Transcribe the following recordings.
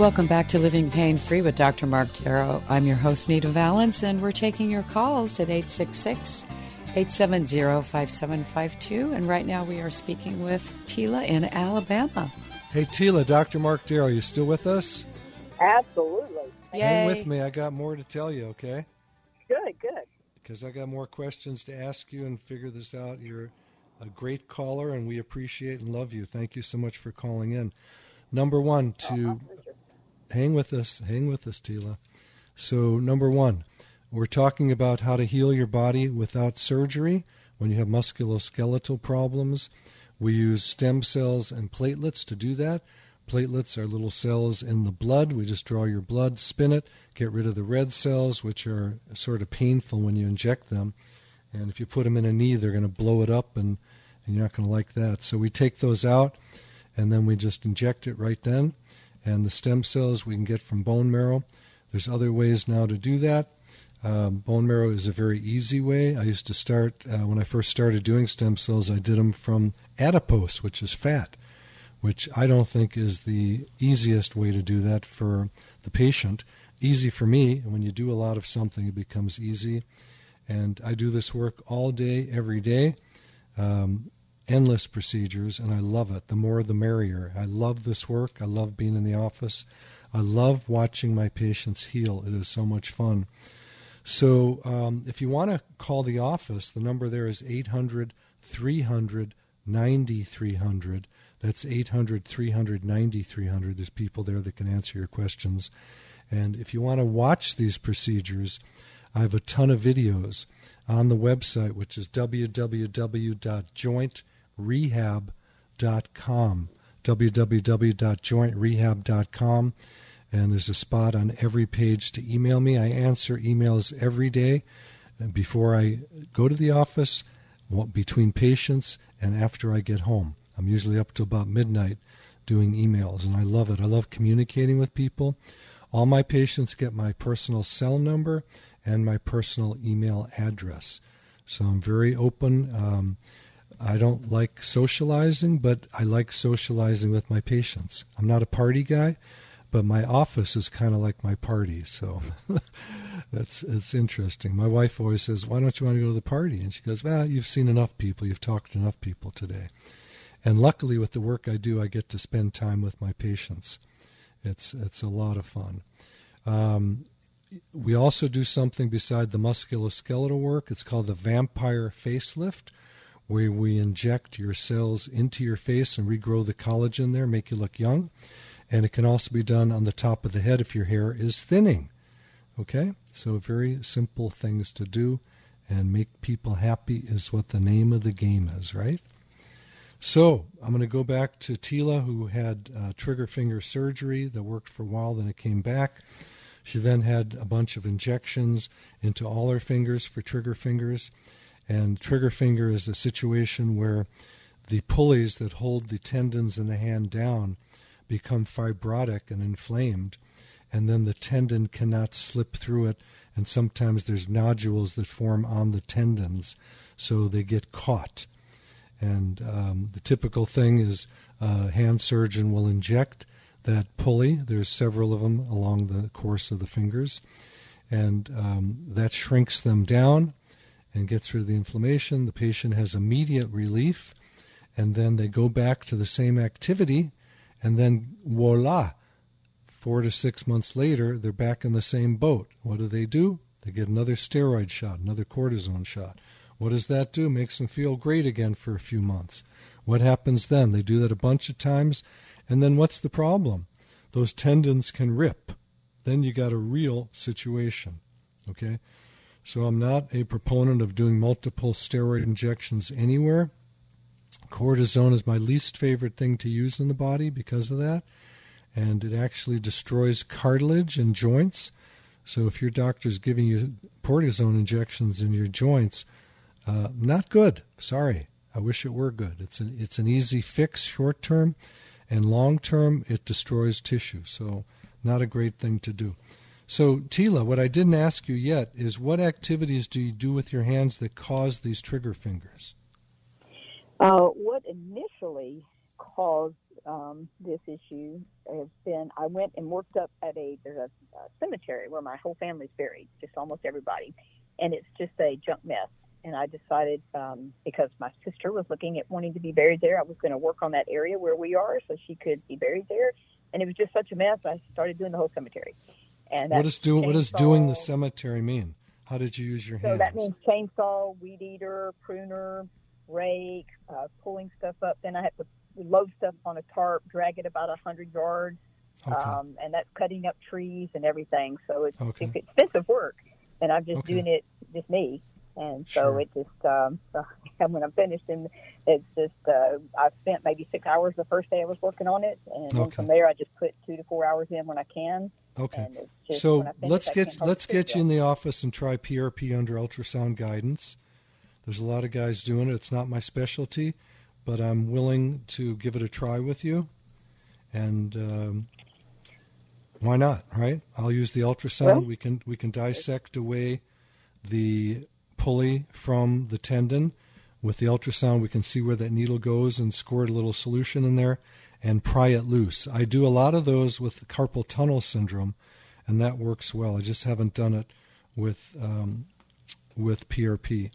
Welcome back to Living Pain Free with Dr. Marc Darrow. I'm your host, Nita Vallens, and we're taking your calls at 866 870 5752. And right now we are speaking with Tila in Alabama. Hey, Tila, Dr. Marc Darrow, you still with us? Absolutely. Hang with me. I got more to tell you, okay? Good, good. Because I got more questions to ask you and figure this out. You're a great caller, and we appreciate and love you. Thank you so much for calling in. Number one, to oh, hang with us, hang with us, Tila. So, number one, we're talking about how to heal your body without surgery when you have musculoskeletal problems. We use stem cells and platelets to do that. Platelets are little cells in the blood. We just draw your blood, spin it, get rid of the red cells, which are sort of painful when you inject them. And if you put them in a knee, they're going to blow it up, and, and you're not going to like that. So we take those out, and then we just inject it right then. And the stem cells we can get from bone marrow. There's other ways now to do that. Um, bone marrow is a very easy way. I used to start, uh, when I first started doing stem cells, I did them from adipose, which is fat, which I don't think is the easiest way to do that for the patient. Easy for me. and When you do a lot of something, it becomes easy. And I do this work all day, every day. Um, endless procedures, and I love it. The more, the merrier. I love this work. I love being in the office. I love watching my patients heal. It is so much fun. So, um, if you want to call the office, the number there is 800 300 9300. That's 800 300 9300. There's people there that can answer your questions. And if you want to watch these procedures, I have a ton of videos on the website, which is www.jointrehab.com. www.jointrehab.com. And there's a spot on every page to email me. I answer emails every day before I go to the office, between patients, and after I get home. I'm usually up to about midnight doing emails, and I love it. I love communicating with people. All my patients get my personal cell number and my personal email address. So I'm very open. Um, I don't like socializing, but I like socializing with my patients. I'm not a party guy, but my office is kind of like my party. So that's it's interesting. My wife always says, "Why don't you want to go to the party?" And she goes, "Well, you've seen enough people. You've talked to enough people today." And luckily, with the work I do, I get to spend time with my patients. It's it's a lot of fun. Um, we also do something beside the musculoskeletal work. It's called the vampire facelift, where we inject your cells into your face and regrow the collagen there, make you look young. And it can also be done on the top of the head if your hair is thinning. Okay? So, very simple things to do and make people happy is what the name of the game is, right? So, I'm going to go back to Tila, who had uh, trigger finger surgery that worked for a while, then it came back. She then had a bunch of injections into all her fingers for trigger fingers. And trigger finger is a situation where the pulleys that hold the tendons in the hand down become fibrotic and inflamed, and then the tendon cannot slip through it. And sometimes there's nodules that form on the tendons, so they get caught. And um, the typical thing is a hand surgeon will inject that pulley. There's several of them along the course of the fingers, and um, that shrinks them down and gets rid of the inflammation. The patient has immediate relief, and then they go back to the same activity, and then voila, Four to six months later, they're back in the same boat. What do they do? They get another steroid shot, another cortisone shot. What does that do? Makes them feel great again for a few months. What happens then? They do that a bunch of times, and then what's the problem? Those tendons can rip. Then you got a real situation. Okay? So I'm not a proponent of doing multiple steroid injections anywhere. Cortisone is my least favorite thing to use in the body because of that. And it actually destroys cartilage and joints. So if your doctor is giving you cortisone injections in your joints, uh, not good. Sorry. I wish it were good. It's an, it's an easy fix short term, and long term, it destroys tissue. So, not a great thing to do. So, Tila, what I didn't ask you yet is what activities do you do with your hands that cause these trigger fingers? Uh, what initially caused um, this issue has been I went and worked up at a there's a, a cemetery where my whole family's buried, just almost everybody, and it's just a junk mess. And I decided um, because my sister was looking at wanting to be buried there, I was going to work on that area where we are so she could be buried there. And it was just such a mess. I started doing the whole cemetery. And what does do what does doing the cemetery mean? How did you use your so hands? So that means chainsaw, weed eater, pruner, rake, uh, pulling stuff up. Then I have to load stuff on a tarp, drag it about a hundred yards, okay. um, and that's cutting up trees and everything. So it's, okay. it's expensive work, and I'm just okay. doing it just me. And so sure. it just um, when I'm finished, and it's just uh, I spent maybe six hours the first day I was working on it, and then from there I just put two to four hours in when I can. Okay. So finish, let's get let's get you in the office and try PRP under ultrasound guidance. There's a lot of guys doing it. It's not my specialty, but I'm willing to give it a try with you. And um, why not? Right? I'll use the ultrasound. Well, we can we can dissect away the pulley from the tendon. With the ultrasound, we can see where that needle goes and squirt a little solution in there and pry it loose. I do a lot of those with carpal tunnel syndrome, and that works well. I just haven't done it with um, with PRP.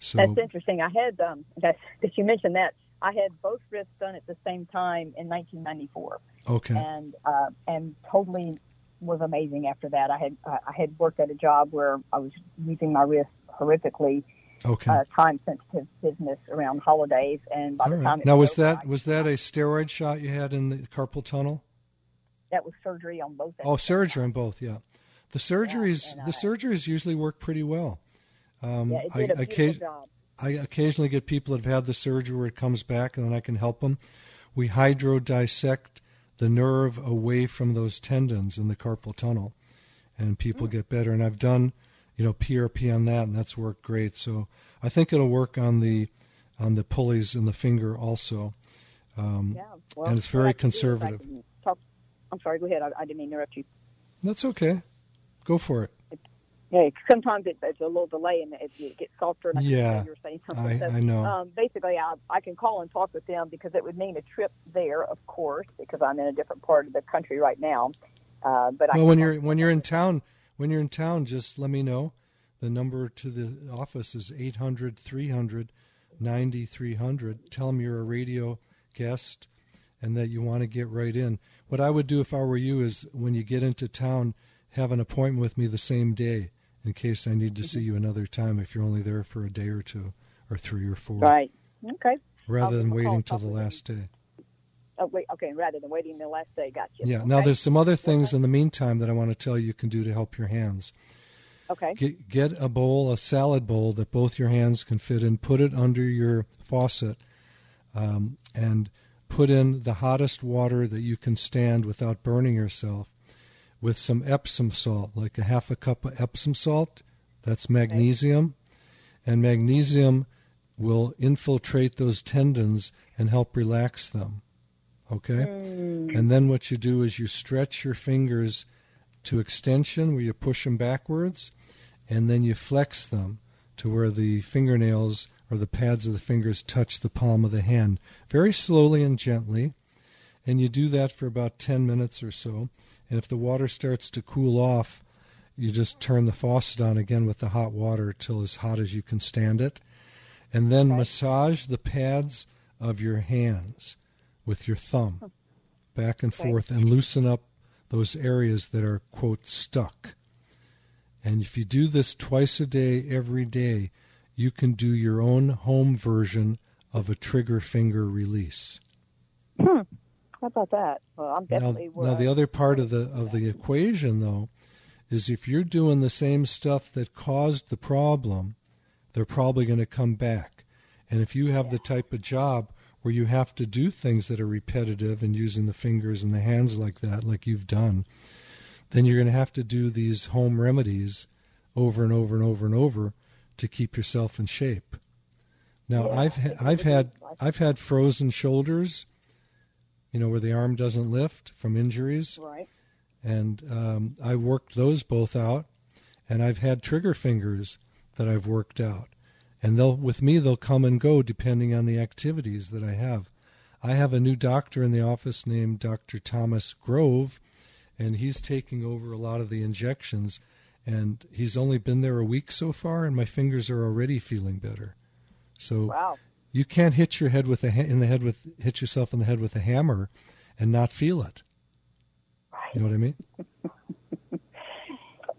So that's interesting. I had um, that, that you mentioned that I had both wrists done at the same time in 1994. Okay. And uh, and totally was amazing after that. I had I had worked at a job where I was using my wrist horrifically. Okay. Uh, time sensitive business around holidays, and by All the right. time now was that was that a steroid shot you had in the carpal tunnel? That was surgery on both. Oh, surgery on both. Yeah, the surgeries yeah, the surgeries usually work pretty well. Um, yeah, it did I, a beautiful job. I occasionally get people that have had the surgery where it comes back, and then I can help them. We hydro dissect the nerve away from those tendons in the carpal tunnel, and people mm. get better. And I've done, you know, PRP on that, and that's worked great. So I think it'll work on the on the pulleys in the finger also. Um, yeah, well, and it's very conservative. Talk, I'm sorry. Go ahead. I, I didn't interrupt you. That's okay. Go for it. Yeah, sometimes it, it's a little delay and it, it gets softer. And I yeah, you're saying something. I, so, I know. Um, basically, I, I can call and talk with them because it would mean a trip there, of course, because I'm in a different part of the country right now. Uh, but well, when you're when you're in town, when you're in town, just let me know. The number to the office is 800 300 9300. Tell them you're a radio guest and that you want to get right in. What I would do if I were you is when you get into town, have an appointment with me the same day in case I need to see you another time if you're only there for a day or two or three or four. Right. Okay. Rather than waiting till the last day. Oh, wait. Okay. Rather than waiting the last day. Gotcha. Yeah. Okay. Now, there's some other things in the meantime that I want to tell you you can do to help your hands. Okay. Get, get a bowl, a salad bowl that both your hands can fit in. Put it under your faucet, um, and put in the hottest water that you can stand without burning yourself with some Epsom salt, like a half a cup of Epsom salt. That's magnesium. And magnesium will infiltrate those tendons and help relax them. Okay? Mm. And then what you do is you stretch your fingers to extension where you push them backwards, and then you flex them to where the fingernails or the pads of the fingers touch the palm of the hand very slowly and gently. And you do that for about 10 minutes or so. And if the water starts to cool off, you just turn the faucet on again with the hot water till as hot as you can stand it. And then okay. massage the pads of your hands with your thumb back and okay. forth and loosen up those areas that are, quote, stuck. And if you do this twice a day, every day, you can do your own home version of a trigger finger release. Hmm. How about that? Well, I'm definitely. Now, now the other part of the of the equation, though, is if you're doing the same stuff that caused the problem, they're probably going to come back. And if you have the type of job where you have to do things that are repetitive and using the fingers and the hands like that, like you've done, then you're going to have to do these home remedies over and over and over and over to keep yourself in shape. Now, yeah, I've ha- I've had I've had frozen shoulders, you know, where the arm doesn't lift from injuries. Right. And um, I worked those both out, and I've had trigger fingers that I've worked out and they'll with me they'll come and go depending on the activities that I have. I have a new doctor in the office named Dr. Thomas Grove, and he's taking over a lot of the injections. And he's only been there a week so far, and my fingers are already feeling better. So wow. you can't hit your head with a in the head with hit yourself in the head with a hammer and not feel it. Right. You know what I mean?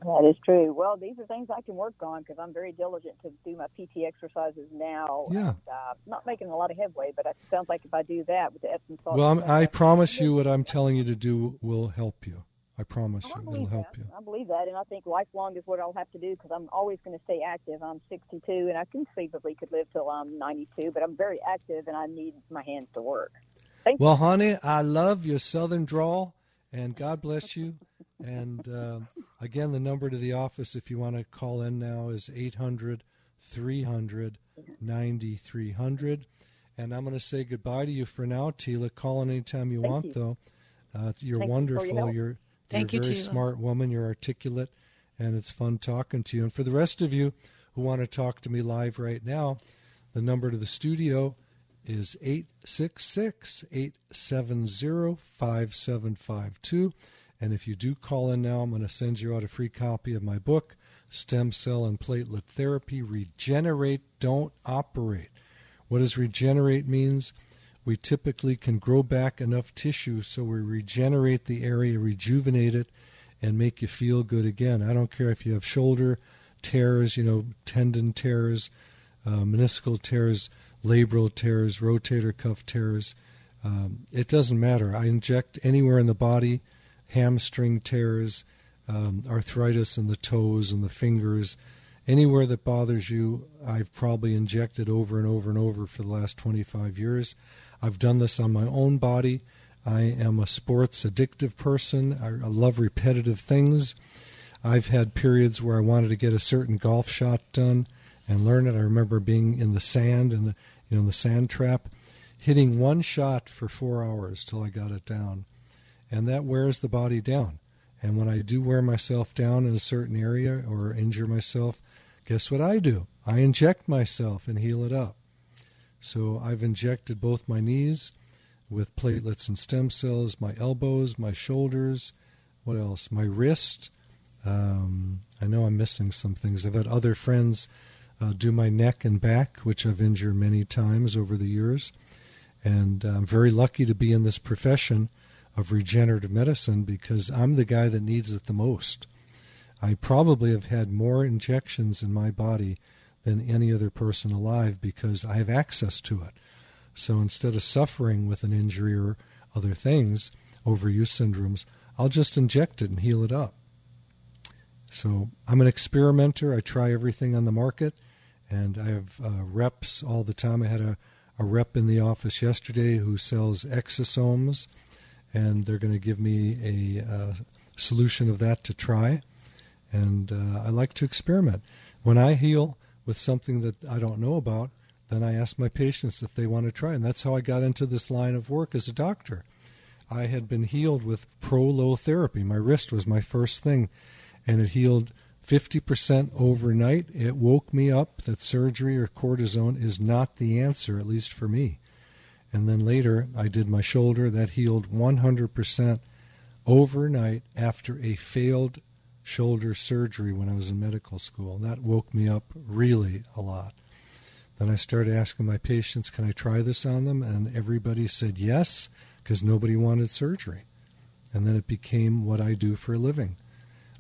That is true. Well, these are things I can work on because I'm very diligent to do my PT exercises now. Yeah. And, uh, not making a lot of headway, but it sounds like if I do that with the Epsom salt. Well, I'm, i promise you what I'm telling you to do will help you. I promise oh, you, it'll help that. you. I believe that, and I think lifelong is what I'll have to do because I'm always going to stay active. I'm 62, and I conceivably could live till I'm 92, but I'm very active, and I need my hands to work. Thank well, you. honey, I love your southern drawl, and God bless you. And uh, again, the number to the office, if you want to call in now, is 800 300 9300. And I'm going to say goodbye to you for now, Tila. Call in anytime you Thank want, you. though. Uh, you're Thank wonderful. You your you're Thank you're a you, very Tila. smart woman. You're articulate, and it's fun talking to you. And for the rest of you who want to talk to me live right now, the number to the studio is 866 870 5752. And if you do call in now, I'm going to send you out a free copy of my book, Stem Cell and Platelet Therapy Regenerate, Don't Operate. What does regenerate means? We typically can grow back enough tissue so we regenerate the area, rejuvenate it, and make you feel good again. I don't care if you have shoulder tears, you know, tendon tears, uh, meniscal tears, labral tears, rotator cuff tears. Um, it doesn't matter. I inject anywhere in the body hamstring tears, um, arthritis in the toes and the fingers. Anywhere that bothers you, I've probably injected over and over and over for the last 25 years. I've done this on my own body. I am a sports addictive person. I, I love repetitive things. I've had periods where I wanted to get a certain golf shot done and learn it. I remember being in the sand and you know in the sand trap, hitting one shot for four hours till I got it down and that wears the body down. And when I do wear myself down in a certain area or injure myself, guess what I do? I inject myself and heal it up. So I've injected both my knees with platelets and stem cells, my elbows, my shoulders, what else? My wrist. Um, I know I'm missing some things. I've had other friends uh, do my neck and back, which I've injured many times over the years. And I'm very lucky to be in this profession of regenerative medicine because I'm the guy that needs it the most. I probably have had more injections in my body than any other person alive because I have access to it. So instead of suffering with an injury or other things, overuse syndromes, I'll just inject it and heal it up. So I'm an experimenter. I try everything on the market, and I have uh, reps all the time. I had a, a rep in the office yesterday who sells exosomes and they're going to give me a uh, solution of that to try. And uh, I like to experiment. When I heal with something that I don't know about, then I ask my patients if they want to try. And that's how I got into this line of work as a doctor. I had been healed with prolotherapy. My wrist was my first thing, and it healed 50% overnight. It woke me up that surgery or cortisone is not the answer, at least for me. And then later, I did my shoulder. That healed 100% overnight after a failed shoulder surgery when I was in medical school. That woke me up really a lot. Then I started asking my patients, can I try this on them? And everybody said yes, because nobody wanted surgery. and then it became what I do for a living.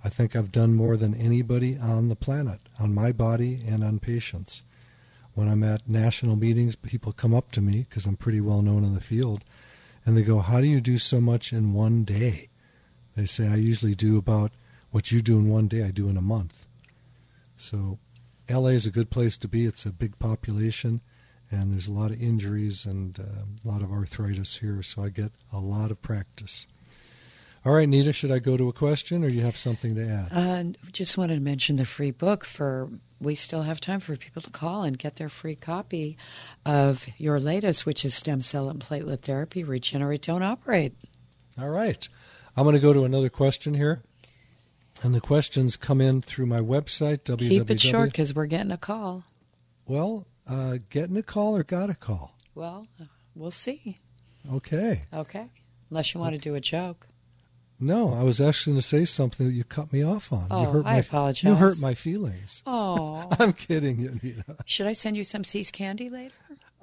I think I've done more than anybody on the planet, on my body and on patients. When I'm at national meetings, people come up to me because I'm pretty well known in the field, and they go, How do you do so much in one day? They say, I usually do about what you do in one day, I do in a month. So, LA is a good place to be. It's a big population, and there's a lot of injuries and uh, a lot of arthritis here, so I get a lot of practice. All right, Nita, should I go to a question or do you have something to add? Uh, just wanted to mention the free book for we still have time for people to call and get their free copy of your latest, which is Stem Cell and Platelet Therapy Regenerate Don't Operate. All right. I'm going to go to another question here. And the questions come in through my website, www. Keep it short because we're getting a call. Well, uh, getting a call or got a call? Well, we'll see. Okay. Okay. Unless you want to do a joke. No, I was actually going to say something that you cut me off on. Oh, you hurt I my, apologize. You hurt my feelings. Oh. I'm kidding you, Nita. Should I send you some See's candy later?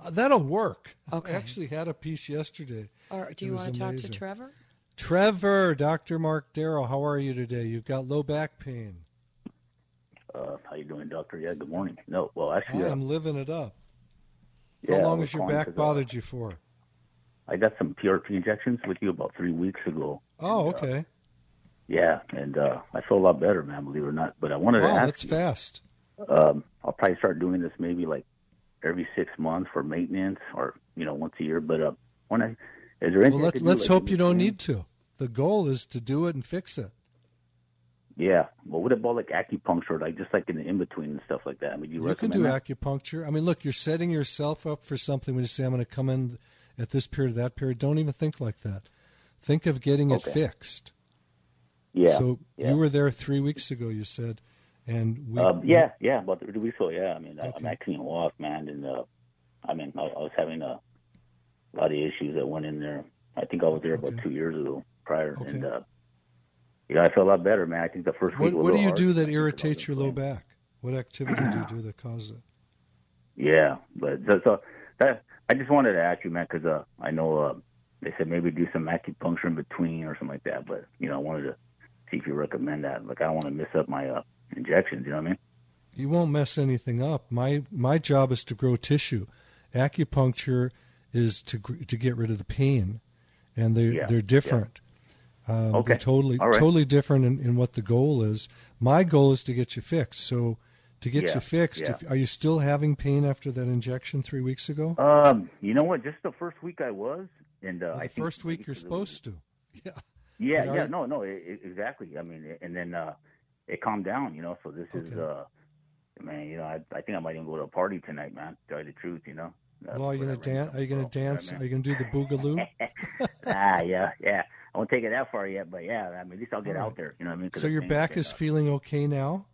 Uh, that'll work. Okay. I actually had a piece yesterday. Or do you want to talk to. Trevor? Trevor, Dr. Marc Darrow, how are you today? You've got low back pain. Uh, how you doing, doctor? Yeah, good morning. No, well, actually, I uh, am living it up. yeah, how long has your calling back 'cause, uh, bothered you for? I got some PRP injections with you about three weeks ago. Oh, And, uh, okay. yeah, and uh, I feel a lot better, man. Believe it or not. But I wanted to Wow, ask that's you. fast. Um, I'll probably start doing this maybe like every six months for maintenance, or you know, once a year. But uh, when I is there anything? Well, let's let's like, hope you don't need to. The goal is to do it and fix it. Yeah. Well, what about like acupuncture, like just like in the in between and stuff like that? I mean, you, You can do that? acupuncture. I mean, look, you're setting yourself up for something when you say, I'm going to come in at this period, that period. Don't even think like that. Think of getting it fixed. Yeah. So yeah. you were there three weeks ago, you said, and we. Um, yeah, yeah, about three weeks ago. Yeah, I mean, I, I'm Okay. actually off, man, and uh, I mean, I, I was having a lot of issues that went in there. I think I was there about two years ago prior, Okay. and uh, yeah, I feel a lot better, man. I think the first What, week was what do you hard, do that I irritates your low back? What activity do you do that causes it? Yeah, but so, so that I just wanted to ask you, man, because uh, I know uh, they said maybe do some acupuncture in between or something like that. But you know, I wanted to see if you recommend that. Like, I don't want to mess up my uh, injections. You know what I mean? You won't mess anything up. My my job is to grow tissue. Acupuncture is to to get rid of the pain, and they Yeah, they're different. Um, Okay. They're totally All right. totally different in, in what the goal is. My goal is to get you fixed. So to get Yeah, you fixed, yeah. if, are you still having pain after that injection three weeks ago? Um, you know what? Just the first week I was, and uh, Well, I the first week you're supposed to. Yeah. Yeah, yeah, no, no, i i exactly. I mean, and then uh, it calmed down, you know. So this is, Okay. uh, man, you know, I, I think I might even go to a party tonight, man. To tell you the truth, you know. Uh, Well, are you gonna dance? Are you gonna dance? Are you gonna do the boogaloo? ah, yeah, yeah. I won't take it that far yet, but yeah, I mean, at least I'll get right. out there. You know what I mean? So your back is uh, feeling okay now?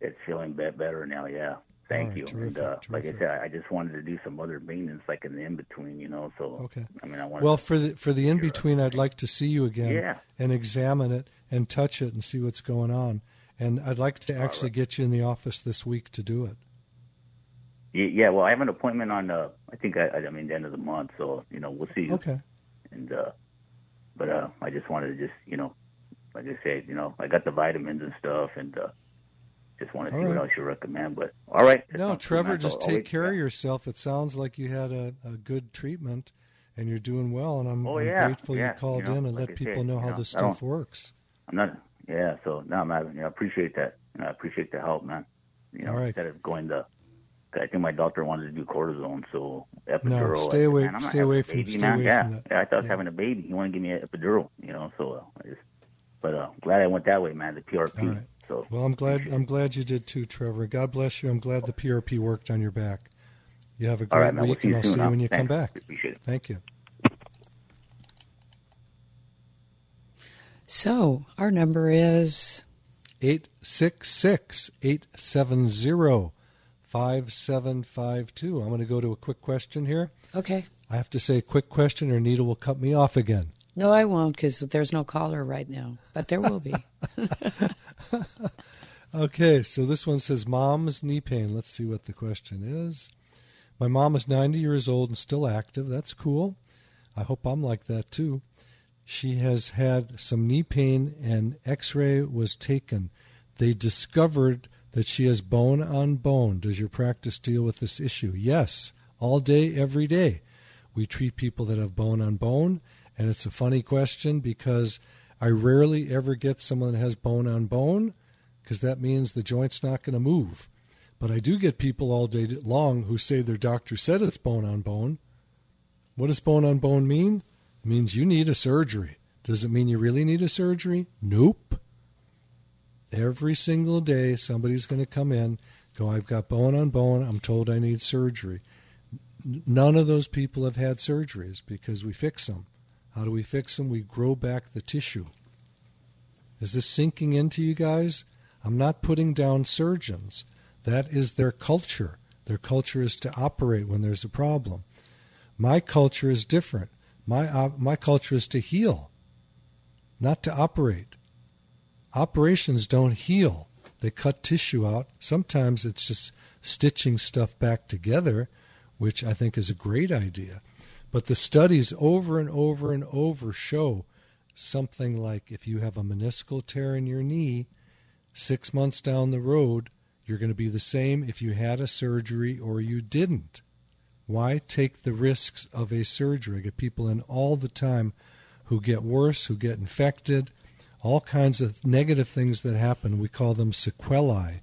It's feeling bit better now. Yeah, thank right, you. terrific, and uh, like I said, I just wanted to do some other maintenance, like in the in between, you know. So Okay. I mean, I wanted. Well, for the for the in between, I'd like to see you again Yeah. and examine it and touch it and see what's going on. And I'd like to actually get you in the office this week to do it. Yeah, yeah, well, I have an appointment on. Uh, I think I, I mean the end of the month, so you know we'll see. Okay. And uh, but uh, I just wanted to just you know, like I said, you know, I got the vitamins and stuff, and uh, just want to All see what else you recommend. But all right, No, Trevor, just take care of yourself. It sounds like you had a, a good treatment and you're doing well. And I'm, Oh, I'm yeah, grateful yeah, you called you know, in and like let people said, know how know, this stuff works. I'm not. Yeah, so no, I'm having. You know, I appreciate that. You know, I appreciate the help, man. You know, All right. instead of going to. I think my doctor wanted to do cortisone, so epidural. I stay away- Man, stay away from- baby, stay man. away yeah, from that. yeah. I thought I was having a baby. He wanted to give me an epidural, you know. So uh, I just, but uh, glad I went that way, man. The PRP. Right. So Well, I'm glad. I'm glad you did too, Trevor. God bless you. I'm glad the PRP worked on your back. You have a great right, man. We'll week, and I'll soon. see you huh? when you come back. Appreciate it. Thank you. So our number is 866 870 5752. I'm going to go to a quick question here. okay. I have to say a quick question or Nita will cut me off again. No, I won't because there's no caller right now, but there will be. Okay, so this one says mom's knee pain. Let's see what the question is. My mom is 90 years old and still active. That's cool. I hope I'm like that too. She has had some knee pain, and x ray was taken. They discovered that she has bone on bone. Does your practice deal with this issue? Yes, all day, every day. We treat people that have bone on bone, and it's a funny question because I rarely ever get someone that has bone on bone because that means the joint's not going to move. But I do get people all day long who say their doctor said it's bone on bone. What does bone on bone mean? It means you need a surgery. Does it mean you really need a surgery? Nope. Every single day, somebody's going to come in, go, I've got bone on bone. I'm told I need surgery. None of those people have had surgeries because we fix them. How do we fix them? We grow back the tissue. Is this sinking into you guys? I'm not putting down surgeons. That is their culture. Their culture is to operate when there's a problem. My culture is different. My, uh, my culture is to heal, not to operate. Operations don't heal, they cut tissue out. Sometimes it's just stitching stuff back together, which I think is a great idea. But the studies over and over and over show something like if you have a meniscal tear in your knee, six months down the road, you're going to be the same if you had a surgery or you didn't. Why take the risks of a surgery? I get people in all the time who get worse, who get infected, all kinds of negative things that happen. We call them sequelae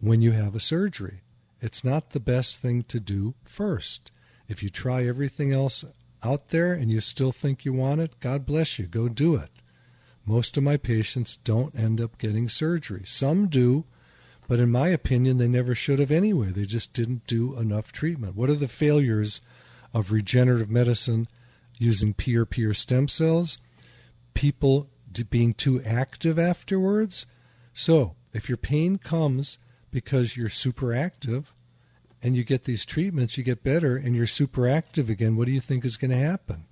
when you have a surgery. It's not the best thing to do first. If you try everything else out there and you still think you want it, God bless you, go do it. Most of my patients don't end up getting surgery. Some do, but in my opinion, they never should have anyway. They just didn't do enough treatment. What are the failures of regenerative medicine using PRP stem cells? People being too active afterwards. So, if your pain comes because you're super active and you get these treatments, you get better and you're super active again, what do you think is going to happen?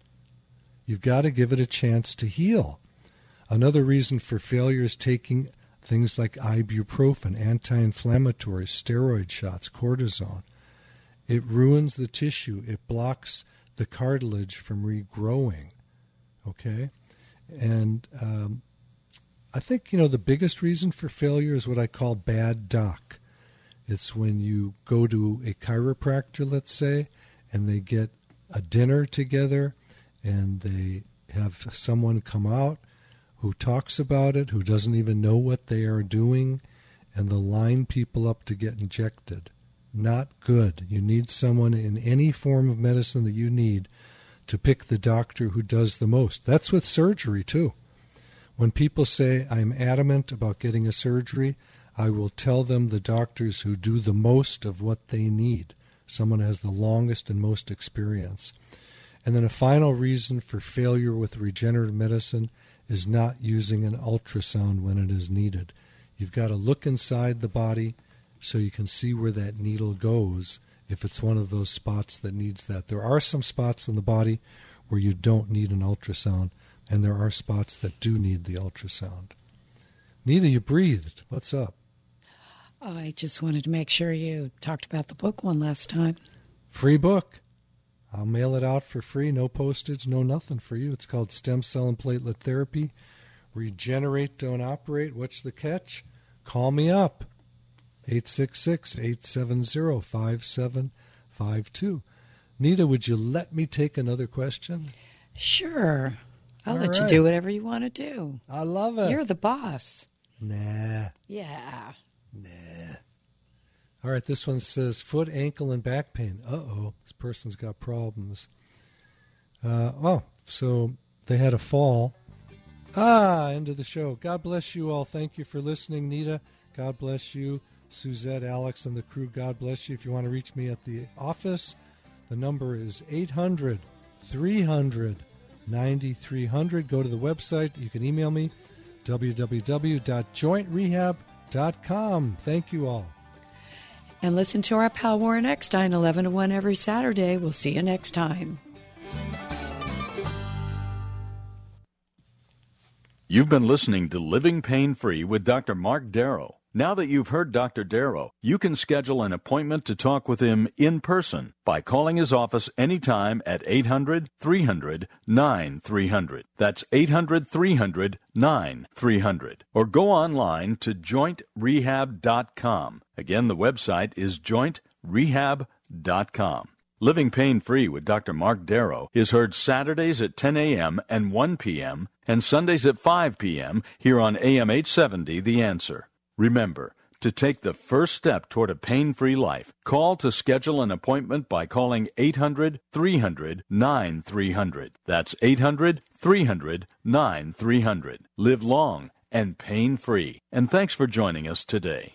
You've got to give it a chance to heal. Another reason for failure is taking things like ibuprofen, anti inflammatory, steroid shots, cortisone. It ruins the tissue, it blocks the cartilage from regrowing. Okay? And um, I think, you know, the biggest reason for failure is what I call bad doc. It's when you go to a chiropractor, let's say, and they get a dinner together and they have someone come out who talks about it, who doesn't even know what they are doing, and they'll line people up to get injected. Not good. You need someone in any form of medicine that you need to pick the doctor who does the most. That's with surgery, too. When people say, I'm adamant about getting a surgery, I will tell them the doctors who do the most of what they need. Someone has the longest and most experience. And then a final reason for failure with regenerative medicine is not using an ultrasound when it is needed. You've got to look inside the body so you can see where that needle goes if it's one of those spots that needs that. There are some spots in the body where you don't need an ultrasound, and there are spots that do need the ultrasound. Nita, you breathed. What's up? I just wanted to make sure you talked about the book one last time. Free book. I'll mail it out for free, no postage, no nothing for you. It's called Stem Cell and Platelet Therapy. Regenerate, don't operate. What's the catch? Call me up. 866 870 5752. Nita, would you let me take another question? Sure. I'll All let right. you do whatever you want to do. I love it. You're the boss. Nah. Yeah. Nah. All right, this one says foot, ankle, and back pain. Uh oh, this person's got problems. Uh, oh, so they had a fall. Ah, end of the show. God bless you all. Thank you for listening, Nita. God bless you. Suzette, Alex, and the crew, God bless you. If you want to reach me at the office, the number is 800 300 9300. Go to the website. You can email me, www.jointrehab.com. Thank you all. And listen to our pal Warren Eckstein, 11 to 1 every Saturday. We'll see you next time. You've been listening to Living Pain Free with Dr. Marc Darrow. Now that you've heard Dr. Darrow, you can schedule an appointment to talk with him in person by calling his office anytime at 800 300 9300. That's 800 300 9300. Or go online to jointrehab.com. Again, the website is jointrehab.com. Living Pain Free with Dr. Marc Darrow is heard Saturdays at 10 a.m. and 1 p.m. and Sundays at 5 p.m. here on AM 870 The Answer. Remember, to take the first step toward a pain free life, call to schedule an appointment by calling 800 300 9300. That's 800 300 9300. Live long and pain free. And thanks for joining us today.